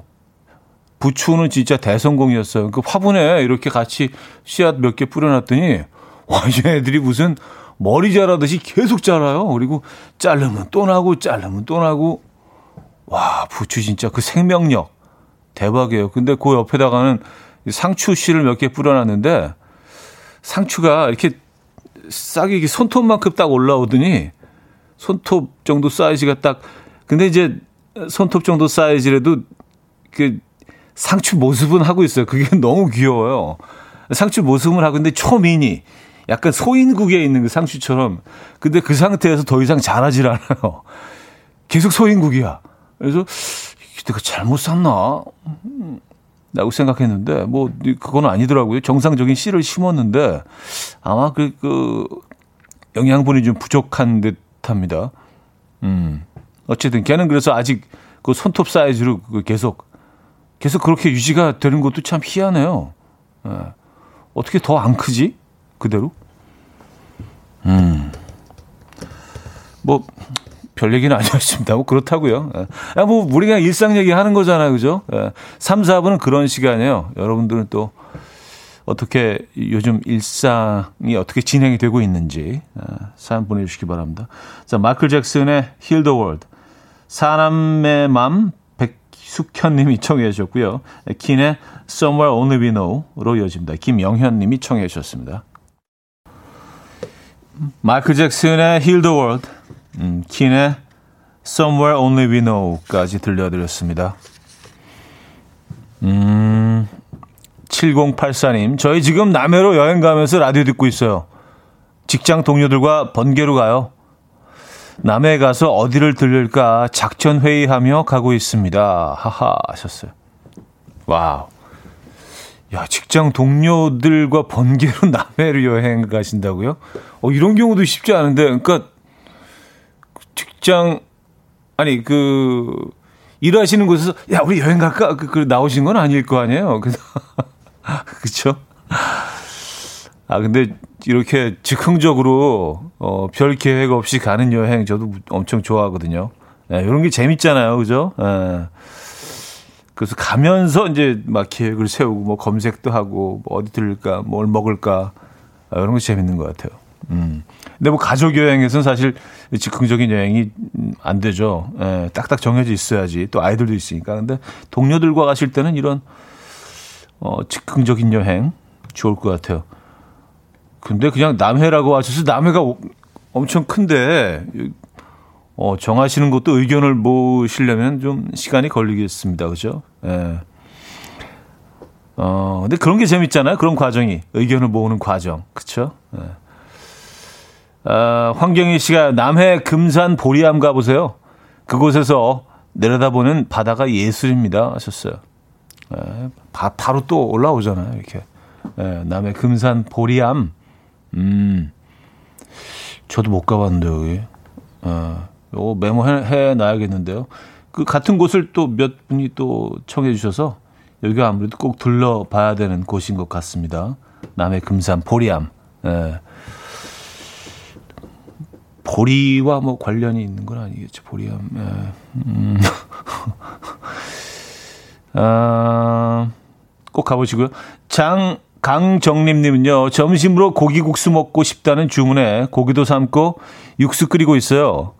부추는 진짜 대성공이었어요. 그 화분에 이렇게 같이 씨앗 몇 개 뿌려놨더니, 와, 얘들이 무슨 머리 자라듯이 계속 자라요. 그리고 자르면 또 나고 자르면 또 나고 와 부추 진짜 그 생명력 대박이에요. 근데 그 옆에다가는 상추 씨를 몇 개 뿌려놨는데 상추가 이렇게 싹이 이렇게 손톱만큼 딱 올라오더니 손톱 정도 사이즈가 딱 근데 이제 손톱 정도 사이즈라도 그 상추 모습은 하고 있어요. 그게 너무 귀여워요. 상추 모습을 하고 있는데 초미니 약간 소인국에 있는 그 상추처럼. 근데 그 상태에서 더 이상 자라질 않아요. 계속 소인국이야. 그래서 내가 잘못 샀나? 라고 생각했는데, 뭐, 그건 아니더라고요. 정상적인 씨를 심었는데, 아마 그, 그, 영양분이 좀 부족한 듯 합니다. 음. 어쨌든 걔는 그래서 아직 그 손톱 사이즈로 그 계속, 계속 그렇게 유지가 되는 것도 참 희한해요. 예. 어떻게 더 안 크지? 그대로? 음. 뭐, 별 얘기는 아니었습니다. 뭐, 그렇다고요. 예. 뭐, 우리가 일상 얘기 하는 거잖아요. 그죠? 3, 예. 4분은 그런 시간이에요. 여러분들은 또 어떻게 요즘 일상이 어떻게 진행이 되고 있는지 예, 사연 보내주시기 바랍니다. 자, 마이클 잭슨의 the World. 사람의 맘 백숙현님이 청해 주셨고요. 킨의 Somewhere Only We Know로 이어집니다. 김영현님이 청해 주셨습니다. 마이클 잭슨의 Heal the World, 음, 킨의 Somewhere Only We Know까지 들려드렸습니다. 음, 7084님, 저희 지금 남해로 여행 가면서 라디오 듣고 있어요. 직장 동료들과 번개로 가요. 남해 가서 어디를 들릴까 작전 회의하며 가고 있습니다. 하하 하셨어요. Wow. 야, 직장 동료들과 번개로 남해로 여행 가신다고요? 어, 이런 경우도 쉽지 않은데, 그러니까 직장 아니 그 일하시는 곳에서 야 우리 여행 갈까 그, 그 나오신 건 아닐 거 아니에요. 그래서 그렇죠. 아 근데 이렇게 즉흥적으로 어, 별 계획 없이 가는 여행 저도 엄청 좋아하거든요. 예, 이런 게 재밌잖아요, 그죠? 예. 그래서 가면서 이제 막 계획을 세우고 뭐 검색도 하고 뭐 어디 들을까, 뭘 먹을까 아, 이런 거 재밌는 것 같아요. 음. 근데 뭐 가족 여행에서는 사실 즉흥적인 여행이 안 되죠. 예, 딱딱 정해져 있어야지. 또 아이들도 있으니까. 근데 동료들과 가실 때는 이런 어, 즉흥적인 여행 좋을 것 같아요. 근데 그냥 남해라고 하셔서 남해가 엄청 큰데 어, 정하시는 것도 의견을 모으시려면 좀 시간이 걸리겠습니다. 그죠? 예. 어, 근데 그런 게 재밌잖아요. 그런 과정이. 의견을 모으는 과정. 그쵸? 예. 어, 황경희 씨가 남해 금산 보리암 가보세요. 그곳에서 내려다보는 바다가 예술입니다. 하셨어요. 예, 바, 바로 또 올라오잖아요. 이렇게. 예, 남해 금산 보리암. 음, 저도 못 가봤는데, 여기. 어, 요거 메모해 놔야겠는데요. 그 같은 곳을 또 몇 분이 또 청해 주셔서 여기가 아무래도 꼭 둘러봐야 되는 곳인 것 같습니다. 남해 금산 보리암. 예. 보리와 뭐 관련이 있는 건 아니겠죠. 보리암. 예. 음. 아, 꼭 가보시고요. 장 강정림님은요, 점심으로 고기국수 먹고 싶다는 주문에 고기도 삶고 육수 끓이고 있어요.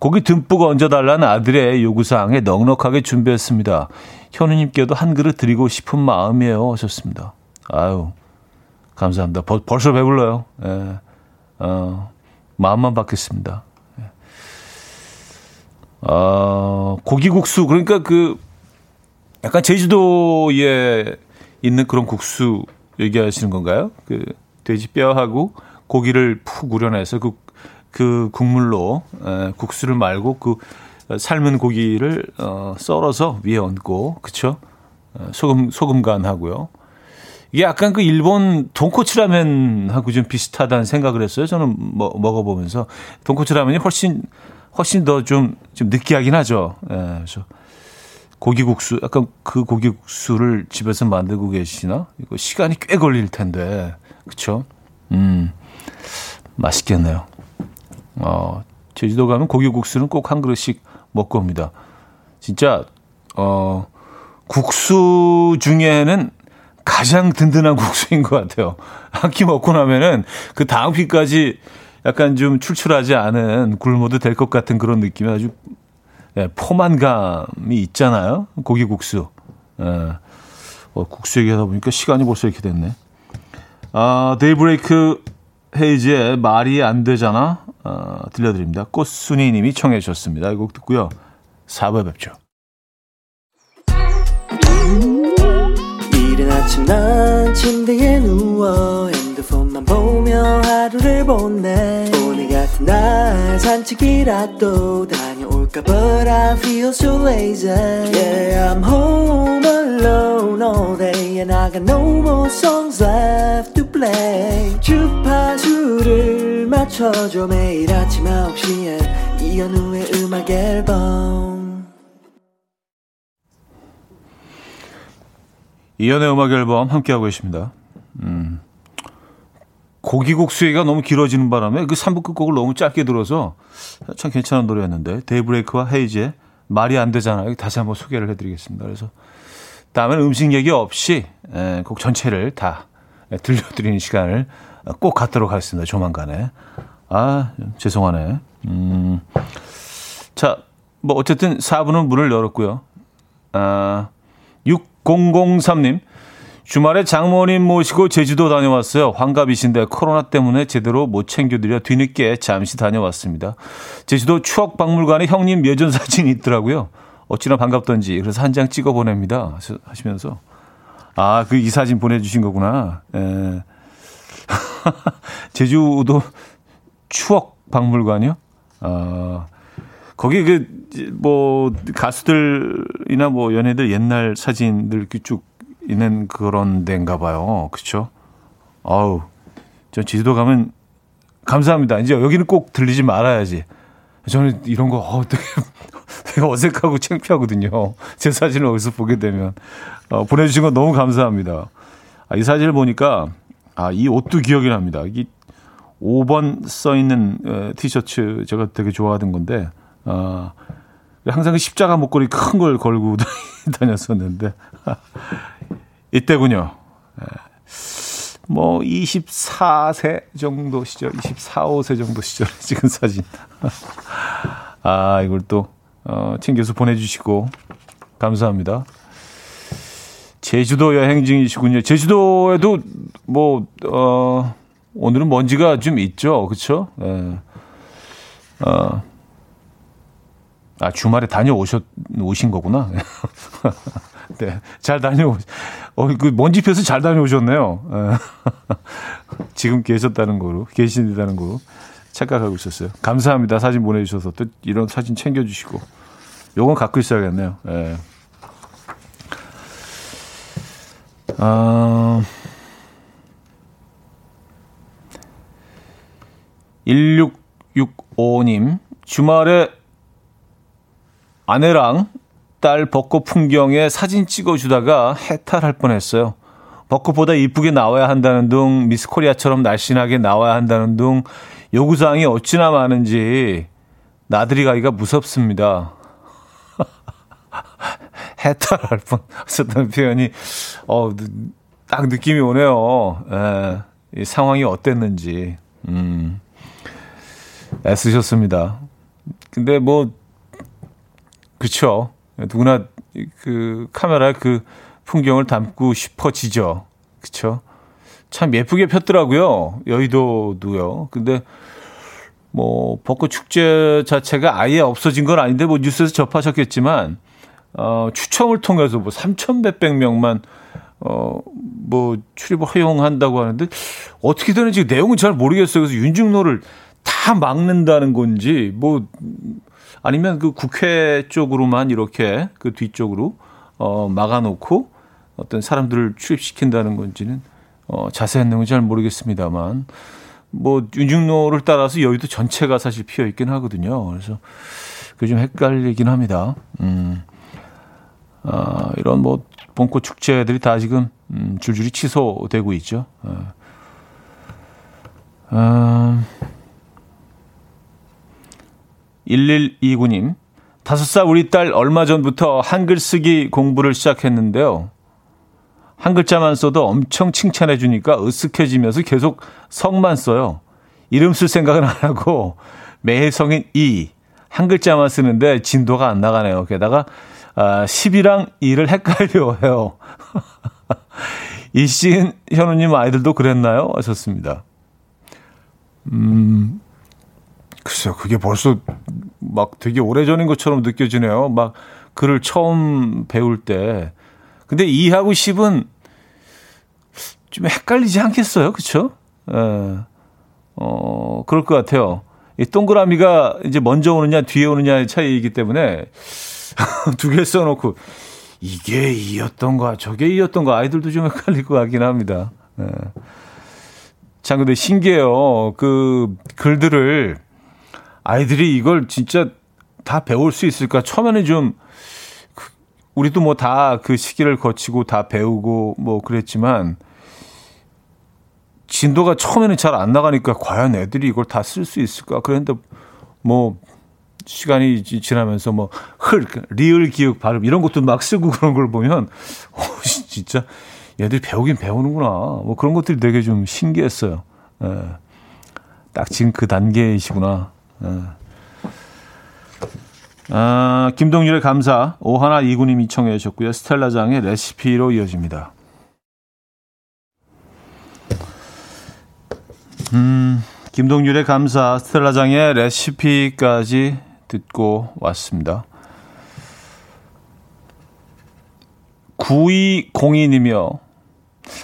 고기 듬뿍 얹어달라는 아들의 요구사항에 넉넉하게 준비했습니다. 현우님께도 한 그릇 드리고 싶은 마음이에요. 하셨습니다. 아유, 감사합니다. 벌, 벌써 배불러요. 예. 어, 마음만 받겠습니다. 예. 어, 고기국수, 그러니까 그, 약간 제주도에 있는 그런 국수 얘기하시는 건가요? 그 돼지 뼈하고 고기를 푹 우려내서 그, 그 국물로 에, 국수를 말고 그 삶은 고기를 어, 썰어서 위에 얹고 그쵸? 어, 소금 소금 간 하고요. 이게 약간 그 일본 돈코츠 라면하고 좀 비슷하다는 생각을 했어요. 저는 뭐, 먹어보면서 돈코츠 라면이 훨씬 훨씬 더좀좀 느끼하긴 하죠. 예, 그래서 고기국수, 약간 그 고기국수를 집에서 만들고 계시나? 이거 시간이 꽤 걸릴 텐데, 그쵸? 음, 맛있겠네요. 어, 제주도 가면 고기국수는 꼭 한 그릇씩 먹고 옵니다. 진짜, 어, 국수 중에는 가장 든든한 국수인 것 같아요. 한 끼 먹고 나면은 그 다음 끼까지 약간 좀 출출하지 않은 굶어도 될 것 같은 그런 느낌이 아주 예, 포만감이 있잖아요. 고기 국수. 예. 어, 국수 얘기하다 보니까 시간이 벌써 이렇게 됐네. 아, 데이브레이크 헤이즈의 말이 안 되잖아. 어, 들려드립니다. 꽃순이 님이 청해 주셨습니다. 이 곡 듣고요. 4부에 뵙죠. 이른 아침 난 침대에 누워 핸드폰만 보며 하루를 보내 오늘 같은 날 산책이라도 다 볼까 But I feel so lazy Yeah I'm home alone all day And I got no more songs left to play 주파수를 맞춰줘 매일 아침 9시에 이현우의 음악 앨범 이현우의 음악 앨범 함께하고 계십니다 음. 고기국수 얘기가 너무 길어지는 바람에 그 3부 끝곡을 너무 짧게 들어서 참 괜찮은 노래였는데 데이브레이크와 헤이즈의 말이 안 되잖아 요. 다시 한번 소개를 해드리겠습니다. 그래서 다음에는 음식 얘기 없이 곡 전체를 다 들려드리는 시간을 꼭 갖도록 하겠습니다. 조만간에. 아, 죄송하네. 음. 자, 뭐 어쨌든 4부는 문을 열었고요. 아, 6003님. 주말에 장모님 모시고 제주도 다녀왔어요. 환갑이신데 코로나 때문에 제대로 못 챙겨드려 뒤늦게 잠시 다녀왔습니다. 제주도 추억박물관에 형님 예전 사진이 있더라고요. 어찌나 반갑던지 그래서 한 장 찍어 보냅니다. 하시면서 아 그 이 사진 보내주신 거구나. 에. 제주도 추억박물관이요? 아 거기 그 뭐 가수들이나 뭐 연예들 옛날 사진들 쭉 있는 그런 데인가 봐요. 그렇죠? 아우, 전 제주도 가면 감사합니다. 이제 여기는 꼭 들리지 말아야지. 저는 이런 거 어, 되게, 되게 어색하고 창피하거든요. 제 사진을 어디서 보게 되면 어, 보내주신 거 너무 감사합니다. 아, 이 사진을 보니까 아, 이 옷도 기억이 납니다. 이 5번 써 있는 어, 티셔츠 제가 되게 좋아하던 건데 아, 항상 그 십자가 목걸이 큰 걸 걸고 다녔었는데 이때군요. 예. 뭐 24세 정도 시절, 24, 5세 정도 시절 찍은 사진. 아, 이걸 또 어, 챙겨서 보내주시고 감사합니다. 제주도 여행 중이시군요. 제주도에도 뭐 어, 오늘은 먼지가 좀 있죠, 그렇죠? 예. 어, 아 주말에 다녀오셨 오신 거구나. 네, 잘 다녀오. 어, 그 먼지 펴서 잘 다녀오셨네요. 예. 지금 계셨다는 거로 계신다는 거로 착각하고 있었어요. 감사합니다. 사진 보내주셔서 또 이런 사진 챙겨주시고 요건 갖고 있어야겠네요. 예. 아. 1665님, 주말에 아내랑 딸 벚꽃 풍경에 사진 찍어주다가 해탈할 뻔했어요. 벚꽃보다 이쁘게 나와야 한다는 둥, 미스코리아처럼 날씬하게 나와야 한다는 둥, 요구사항이 어찌나 많은지 나들이 가기가 무섭습니다. 해탈할 뻔 하셨다는 표현이, 어, 딱 느낌이 오네요. 에, 이 상황이 어땠는지. 음, 애쓰셨습니다. 근데 뭐, 그쵸. 누구나 그 카메라에 그 풍경을 담고 싶어지죠. 그쵸? 참 예쁘게 폈더라고요. 여의도도요. 근데 뭐 벚꽃 축제 자체가 아예 없어진 건 아닌데 뭐 뉴스에서 접하셨겠지만 어 추첨을 통해서 뭐 3천 몇백 명만 어뭐 출입을 허용한다고 하는데 어떻게 되는지 내용은 잘 모르겠어요. 그래서 윤중로를 다 막는다는 건지 뭐 아니면 그 국회 쪽으로만 이렇게 그 뒤쪽으로 어 막아놓고 어떤 사람들을 출입시킨다는 건지는 어 자세한 내용은 잘 모르겠습니다만 뭐 윤중로를 따라서 여의도 전체가 사실 피어 있긴 하거든요. 그래서 그게 좀 헷갈리긴 합니다. 음. 아, 이런 뭐 봄꽃 축제들이 다 지금 음, 줄줄이 취소되고 있죠. 어. 음. 1129님, 다섯 살 우리 딸 얼마 전부터 한글 쓰기 공부를 시작했는데요. 한 글자만 써도 엄청 칭찬해 주니까 으쓱해지면서 계속 성만 써요. 이름 쓸 생각은 안 하고 매일 성인 이, 한 글자만 쓰는데 진도가 안 나가네요. 게다가 아, 10이랑 2를 헷갈려 해요. 이신 현우님 아이들도 그랬나요? 하셨습니다. 음, 글쎄요, 그게 벌써 막 되게 오래전인 것처럼 느껴지네요. 막 글을 처음 배울 때. 근데 2하고 10은 좀 헷갈리지 않겠어요? 그쵸? 예. 어, 그럴 것 같아요. 이 동그라미가 이제 먼저 오느냐, 뒤에 오느냐의 차이이기 때문에 두 개 써놓고 이게 이었던가, 저게 이었던가 아이들도 좀 헷갈릴 것 같긴 합니다. 예. 참, 근데 신기해요. 그 글들을 아이들이 이걸 진짜 다 배울 수 있을까? 처음에는 좀 그, 우리도 뭐 다 그 시기를 거치고 다 배우고 뭐 그랬지만 진도가 처음에는 잘 안 나가니까 과연 애들이 이걸 다 쓸 수 있을까? 그런데 뭐 시간이 지나면서 뭐 흘, 리을 기억 발음 이런 것도 막 쓰고 그런 걸 보면 어, 진짜 얘들이 배우긴 배우는구나. 뭐 그런 것들이 되게 좀 신기했어요. 예. 딱 지금 그 단계이시구나. 어. 아, 김동률의 감사 오하나 이구님이 청해 주셨고요. 스텔라장의 레시피로 이어집니다. 음, 김동률의 감사 스텔라장의 레시피까지 듣고 왔습니다. 9202님이요.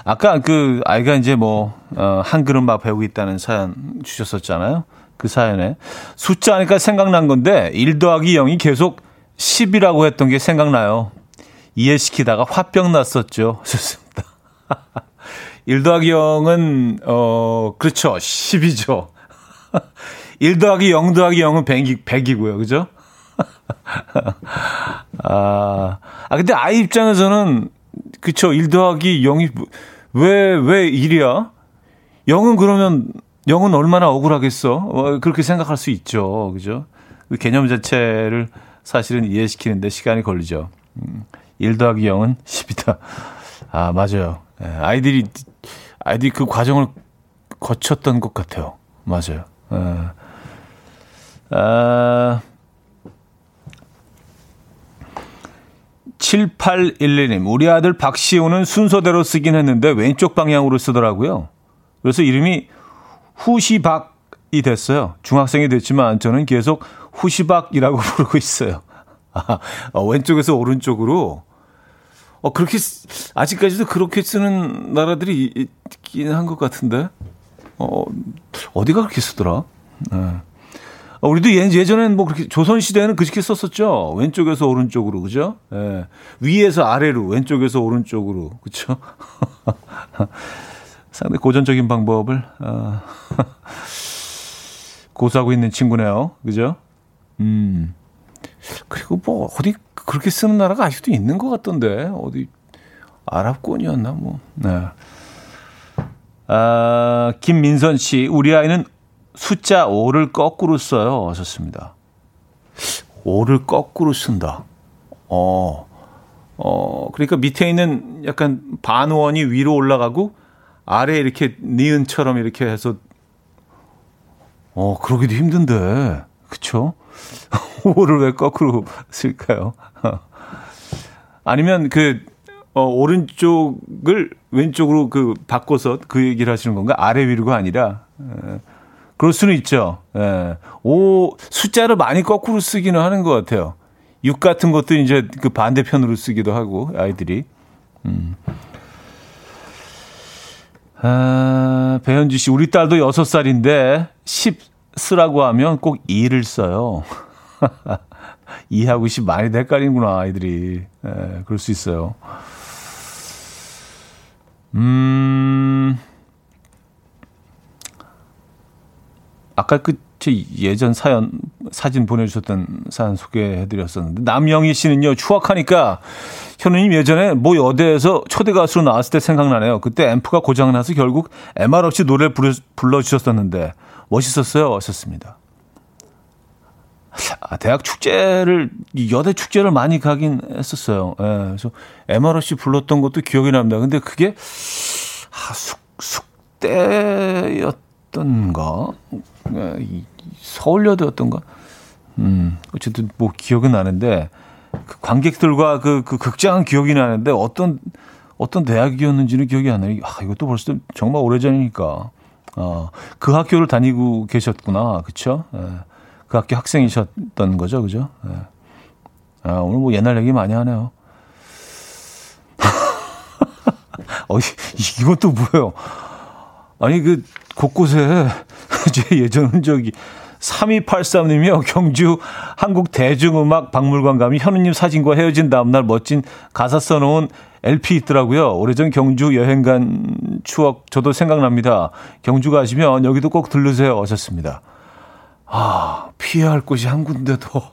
아까 그 아이가 이제 뭐, 어, 한 그릇 막 배우고 있다는 사연 주셨었잖아요. 그 사연에. 숫자 하니까 생각난 건데, 1 더하기 0이 계속 10이라고 했던 게 생각나요. 이해시키다가 화병 났었죠. 좋습니다. 1 더하기 0은, 어, 그렇죠. 10이죠. 1 더하기 0 더하기 0은 100이, 100이고요. 그죠? 아, 아, 근데 아이 입장에서는, 그쵸. 1 더하기 0이 왜, 왜 1이야? 0은 그러면, 0은 얼마나 억울하겠어? 어, 그렇게 생각할 수 있죠. 그죠? 그 개념 자체를 사실은 이해시키는데 시간이 걸리죠. 음, 1 더하기 0은 10이다. 아, 맞아요. 예, 아이들이, 아이들이 그 과정을 거쳤던 것 같아요. 맞아요. 예. 아, 7811님, 우리 아들 박시우는 순서대로 쓰긴 했는데 왼쪽 방향으로 쓰더라고요. 그래서 이름이 후시박이 됐어요. 중학생이 됐지만 저는 계속 후시박이라고 부르고 있어요. 아, 어, 왼쪽에서 오른쪽으로. 어, 그렇게, 아직까지도 그렇게 쓰는 나라들이 있긴 한 것 같은데. 어, 어디가 그렇게 쓰더라? 네. 어, 우리도 예, 전에는뭐 그렇게 조선 시대에는 그렇게 썼었죠. 왼쪽에서 오른쪽으로, 그죠? 예. 위에서 아래로, 왼쪽에서 오른쪽으로, 그죠? 상당히 고전적인 방법을, 어, 고수하고 있는 친구네요. 그죠? 음. 그리고 뭐, 어디 그렇게 쓰는 나라가 아직도 있는 것 같던데. 어디, 아랍권이었나, 뭐. 네. 아, 김민선 씨, 우리 아이는 숫자 5를 거꾸로 써요. 하셨습니다. 5를 거꾸로 쓴다. 어, 어, 그러니까 밑에 있는 약간 반원이 위로 올라가고 아래 이렇게 니은처럼 이렇게 해서 어, 그러기도 힘든데. 그쵸? 5를 왜 거꾸로 쓸까요? 아니면 그, 어, 오른쪽을 왼쪽으로 그 바꿔서 그 얘기를 하시는 건가? 아래 위로가 아니라. 에, 그럴 수는 있죠. 예. 오, 숫자를 많이 거꾸로 쓰기는 하는 것 같아요. 6 같은 것도 이제 그 반대편으로 쓰기도 하고, 아이들이. 음. 아, 배현주 씨, 우리 딸도 6살인데 10 쓰라고 하면 꼭 2를 써요. 2하고 10 많이 헷갈리는구나, 아이들이. 예, 그럴 수 있어요. 음, 아까 그 제 예전 사연 사진 보내주셨던 사연 소개해드렸었는데 남영희 씨는요 추억하니까 현우님 예전에 모 여대에서 초대 가수로 나왔을 때 생각나네요. 그때 앰프가 고장나서 결국 MR 없이 노래 를 불러 주셨었는데 멋있었어요. 하셨습니다. 아, 대학 축제를 여대 축제를 많이 가긴 했었어요. 예, 그래서 MR 없이 불렀던 것도 기억이 납니다. 근데 그게 아, 숙 숙대였 서울여대였던가 서울여대였던가 음 어쨌든 뭐 기억은 나는데 그 관객들과 그, 그 극장은 기억이 나는데 어떤 어떤 대학이었는지는 기억이 안 나요. 아, 이것도 벌써 정말 오래전이니까. 어, 그 학교를 다니고 계셨구나. 그쵸? 예. 그 학교 학생이셨던 거죠. 그죠? 예. 아, 오늘 뭐 옛날 얘기 많이 하네요. 어, 이것도 뭐예요? 아니, 그, 곳곳에 제 예전 흔적이 3283님이요. 경주 한국 대중음악 박물관 가면 현우님 사진과 헤어진 다음날 멋진 가사 써놓은 LP 있더라고요. 오래전 경주 여행 간 추억 저도 생각납니다. 경주 가시면 여기도 꼭 들르세요. 하셨습니다. 아, 피해야 할 곳이 한 군데도.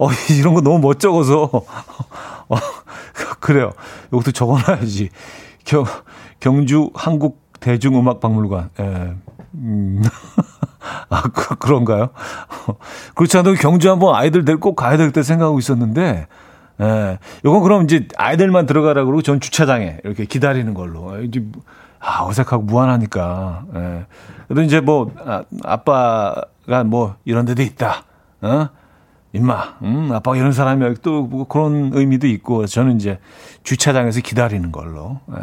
어, 이런 거 너무 멋쩍어서. 어, 그래요. 이것도 적어놔야지. 경, 경주 한국 대중음악박물관. 예. 음. 아, 그, 그런가요? 그렇지 않아도 경주 한번 아이들 데리고 가야 될 때 생각하고 있었는데, 예. 요건 그럼 이제 아이들만 들어가라 그러고 전 주차장에 이렇게 기다리는 걸로. 이제, 아, 어색하고 무한하니까. 예. 그래도 이제 뭐, 아, 아빠가 뭐 이런 데도 있다. 어? 임마, 음, 아빠가 이런 사람이야. 또 뭐 그런 의미도 있고, 저는 이제 주차장에서 기다리는 걸로. 예.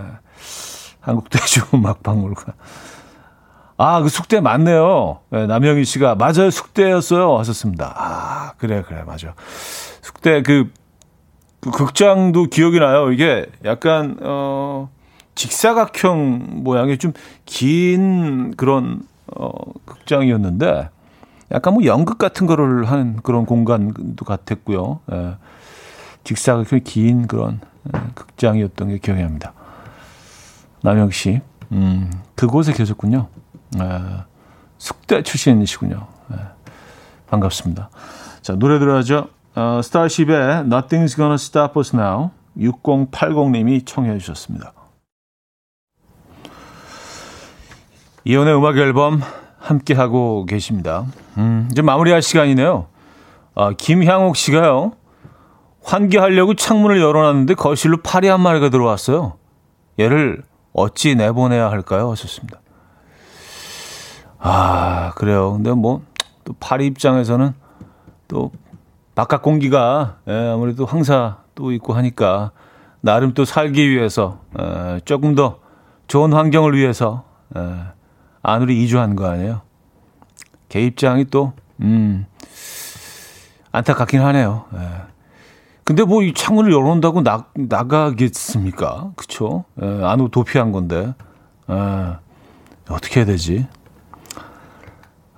한국대중음악박물관. 아, 그 숙대 맞네요. 네, 남영희 씨가 맞아요. 숙대였어요. 하셨습니다. 아, 그래, 그래, 맞아. 숙대 그, 그 극장도 기억이 나요. 이게 약간, 어, 직사각형 모양의 좀 긴 그런, 어, 극장이었는데, 약간 뭐 연극 같은 거를 하는 그런 공간도 같았고요. 예. 직사각형 긴 그런 예, 극장이었던 게 기억이 납니다. 남영 씨, 음, 그곳에 계셨군요. 예, 숙대 출신이시군요. 예, 반갑습니다. 자, 노래 들어야죠. 어, 스타쉽의 Nothing's Gonna Stop Us Now 6080님이 청해 주셨습니다. 이연의 음악 앨범 함께 하고 계십니다. 음, 이제 마무리할 시간이네요. 아, 김향옥 씨가요. 환기하려고 창문을 열어놨는데 거실로 파리 한 마리가 들어왔어요. 얘를 어찌 내보내야 할까요? 하셨습니다. 아, 그래요. 근데 뭐, 또 파리 입장에서는 또 바깥 공기가 예, 아무래도 황사 또 있고 하니까 나름 또 살기 위해서 에, 조금 더 좋은 환경을 위해서 에, 안으로 이주한 거 아니에요. 개 입장이 또 음, 안타깝긴 하네요. 에. 근데 뭐 이 창문을 열어놓는다고 나, 나가겠습니까? 그쵸? 에, 안으로 도피한 건데. 에, 어떻게 해야 되지?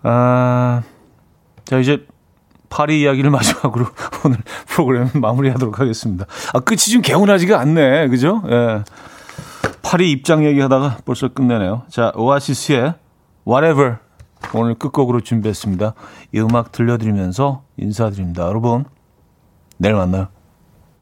아, 자, 이제 파리 이야기를 마지막으로 오늘 프로그램 마무리하도록 하겠습니다. 아, 끝이 좀 개운하지가 않네. 그죠? 예. 파리 입장 얘기하다가 벌써 끝내네요. 자, 오아시스의 Whatever 오늘 끝곡으로 준비했습니다. 이 음악 들려드리면서 인사드립니다. 여러분, 내일 만나요.